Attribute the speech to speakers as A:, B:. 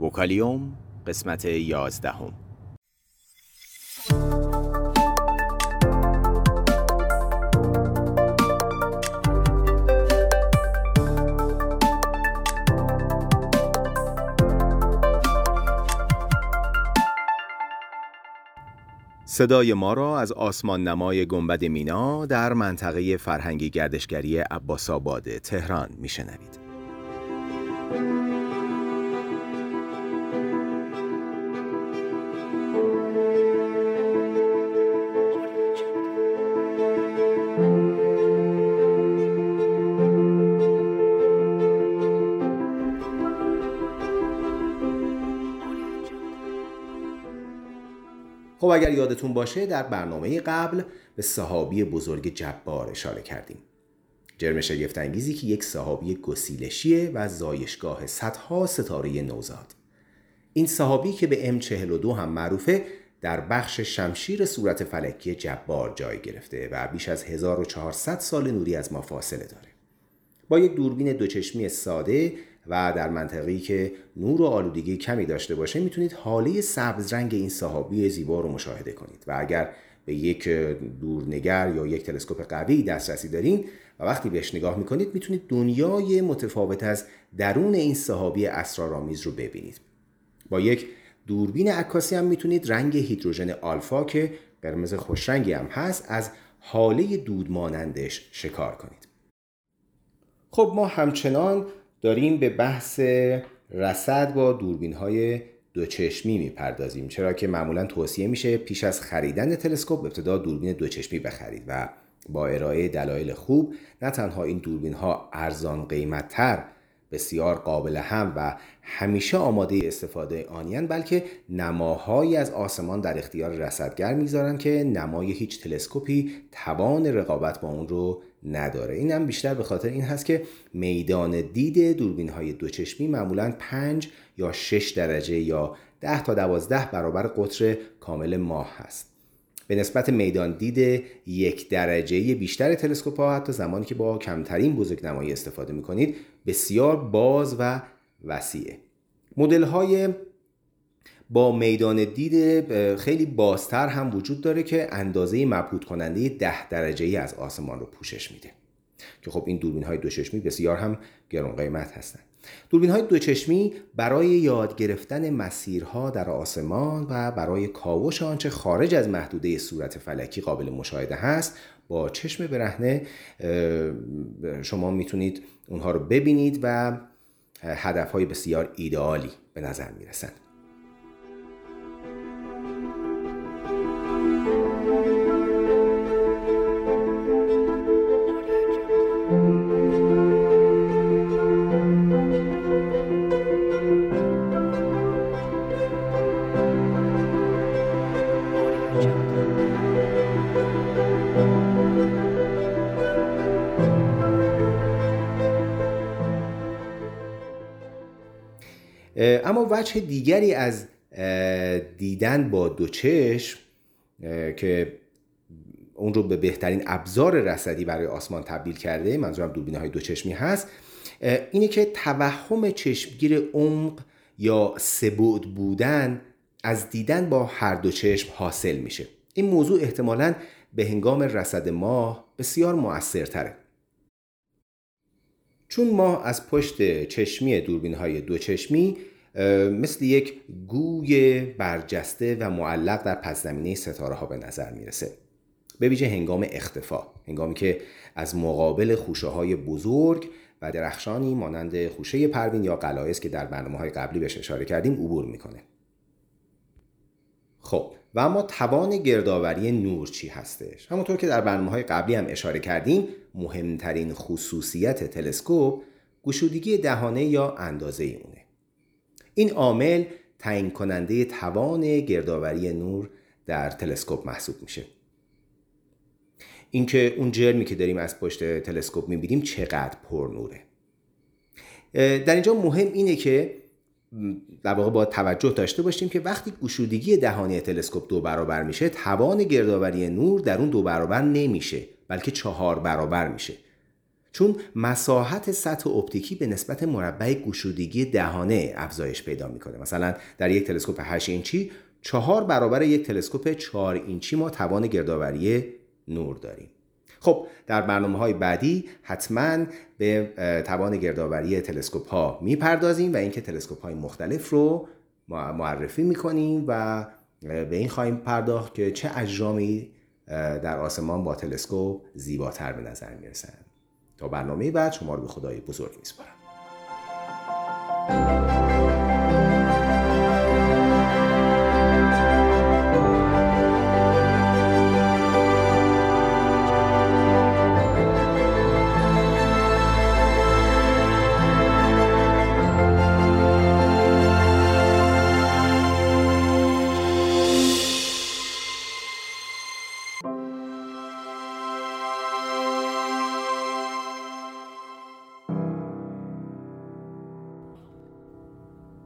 A: وکالیوم قسمت یازدهم صدای ما را از آسمان نمای گنبد مینا در منطقه فرهنگی گردشگری عباس آباد تهران میشنوید. خب اگر یادتون باشه در برنامه قبل به صحابی بزرگ جبار اشاره کردیم. جرم شگفتانگیزی که یک صحابی گسیلشیه و زایشگاه صدها ستاره نوزاد. این صحابی که به M42 هم معروفه در بخش شمشیر صورت فلکی جبار جای گرفته و بیش از 1400 سال نوری از ما فاصله داره. با یک دوربین دوچشمی ساده و در منطقه‌ای که نور و آلودگی کمی داشته باشه می‌تونید حاله سبز رنگ این صحابی زیبا رو مشاهده کنید. و اگر به یک دورنگر یا یک تلسکوپ قوی دسترسی دارین و وقتی بهش نگاه می‌کنید می‌تونید دنیای متفاوت از درون این صحابی اسرارآمیز رو ببینید. با یک دوربین عکاسی هم می‌تونید رنگ هیدروژن آلفا که قرمز خوشرنگی هم هست از حاله دود مانندش شکار کنید. خب ما همچنان داریم به بحث رصد با دوربین های دوچشمی می‌پردازیم چرا که معمولا توصیه میشه پیش از خریدن تلسکوپ ابتدا دوربین دوچشمی بخرید و با ارائه دلایل خوب نه تنها این دوربین ها ارزان قیمتتر بسیار قابل هم و همیشه آماده استفاده آنیان بلکه نماهایی از آسمان در اختیار رصدگر می‌گذارن که نمای هیچ تلسکوپی توان رقابت با اون رو نداره. این هم بیشتر به خاطر این هست که میدان دید دوربین های دوچشمی معمولا 5 یا 6 درجه یا 10 تا 12 برابر قطر کامل ماه هست. به نسبت میدان دید یک درجه بیشتر تلسکوپ ها حتی زمانی که با کمترین بزرگ نمایی استفاده می کنید بسیار باز و وسیعه. مدل های با میدان دید خیلی بازتر هم وجود داره که اندازه مبهوت کننده ده درجه ای از آسمان رو پوشش میده. که خب این دوربین های دوچشمی بسیار هم گران قیمت هستند دوربین های دوچشمی برای یاد گرفتن مسیرها در آسمان و برای کاوش آنچه خارج از محدوده صورت فلکی قابل مشاهده هست با چشم برهنه شما می‌تونید اونها رو ببینید و هدف های بسیار ایدئالی به نظر می‌رسند. اما وجه دیگری از دیدن با دو چشم که اون رو به بهترین ابزار رصدی برای آسمان تبدیل کرده منظورم دوربین های دو چشمی هست اینه که توهم چشمگیر عمق یا سبود بودن از دیدن با هر دو چشم حاصل میشه. این موضوع احتمالا به هنگام رصد ماه بسیار مؤثرتره. چون ما از پشت چشمی دوربین های دو چشمی مثل یک گوی برجسته و معلق در پس زمینه ستاره ها به نظر می‌رسه. به ویژه هنگام اختفا هنگامی که از مقابل خوشه های بزرگ و درخشانی مانند خوشه پروین یا قلایس که در برنامه های قبلی بهش اشاره کردیم عبور می‌کنه. خب و اما توان گردآوری نور چی هستش؟ همونطور که در برنامه های قبلی هم اشاره کردیم مهمترین خصوصیت تلسکوپ گشودگی دهانه یا اندازه اونه. این عامل تعیین کننده توان گردآوری نور در تلسکوپ محسوب میشه. اینکه اون جرمی که داریم از پشت تلسکوپ می‌بینیم چقدر پر نوره. در اینجا مهم اینه که در واقع با توجه داشته باشیم که وقتی گشودگی دهانی تلسکوپ دو برابر میشه توان گردآوری نور در اون دو برابر نمیشه بلکه چهار برابر میشه. چون مساحت سطح اپتیکی به نسبت مربع گشودگی دهانه افزایش پیدا می‌کنه. مثلا در یک تلسکوپ 8 اینچی چهار برابر یک تلسکوپ 4 اینچی ما توان گردآوری نور داریم. خب در برنامه های بعدی حتما به توان گردآوری تلسکوپ ها می‌پردازیم و اینکه تلسکوپ های مختلف رو معرفی می‌کنیم و به این خواهیم پرداخت که چه اجرامی در آسمان با تلسکوپ زیباتر به نظر می‌رسند. تا برنامه بعد شما رو به خدای بزرگ میسپارم.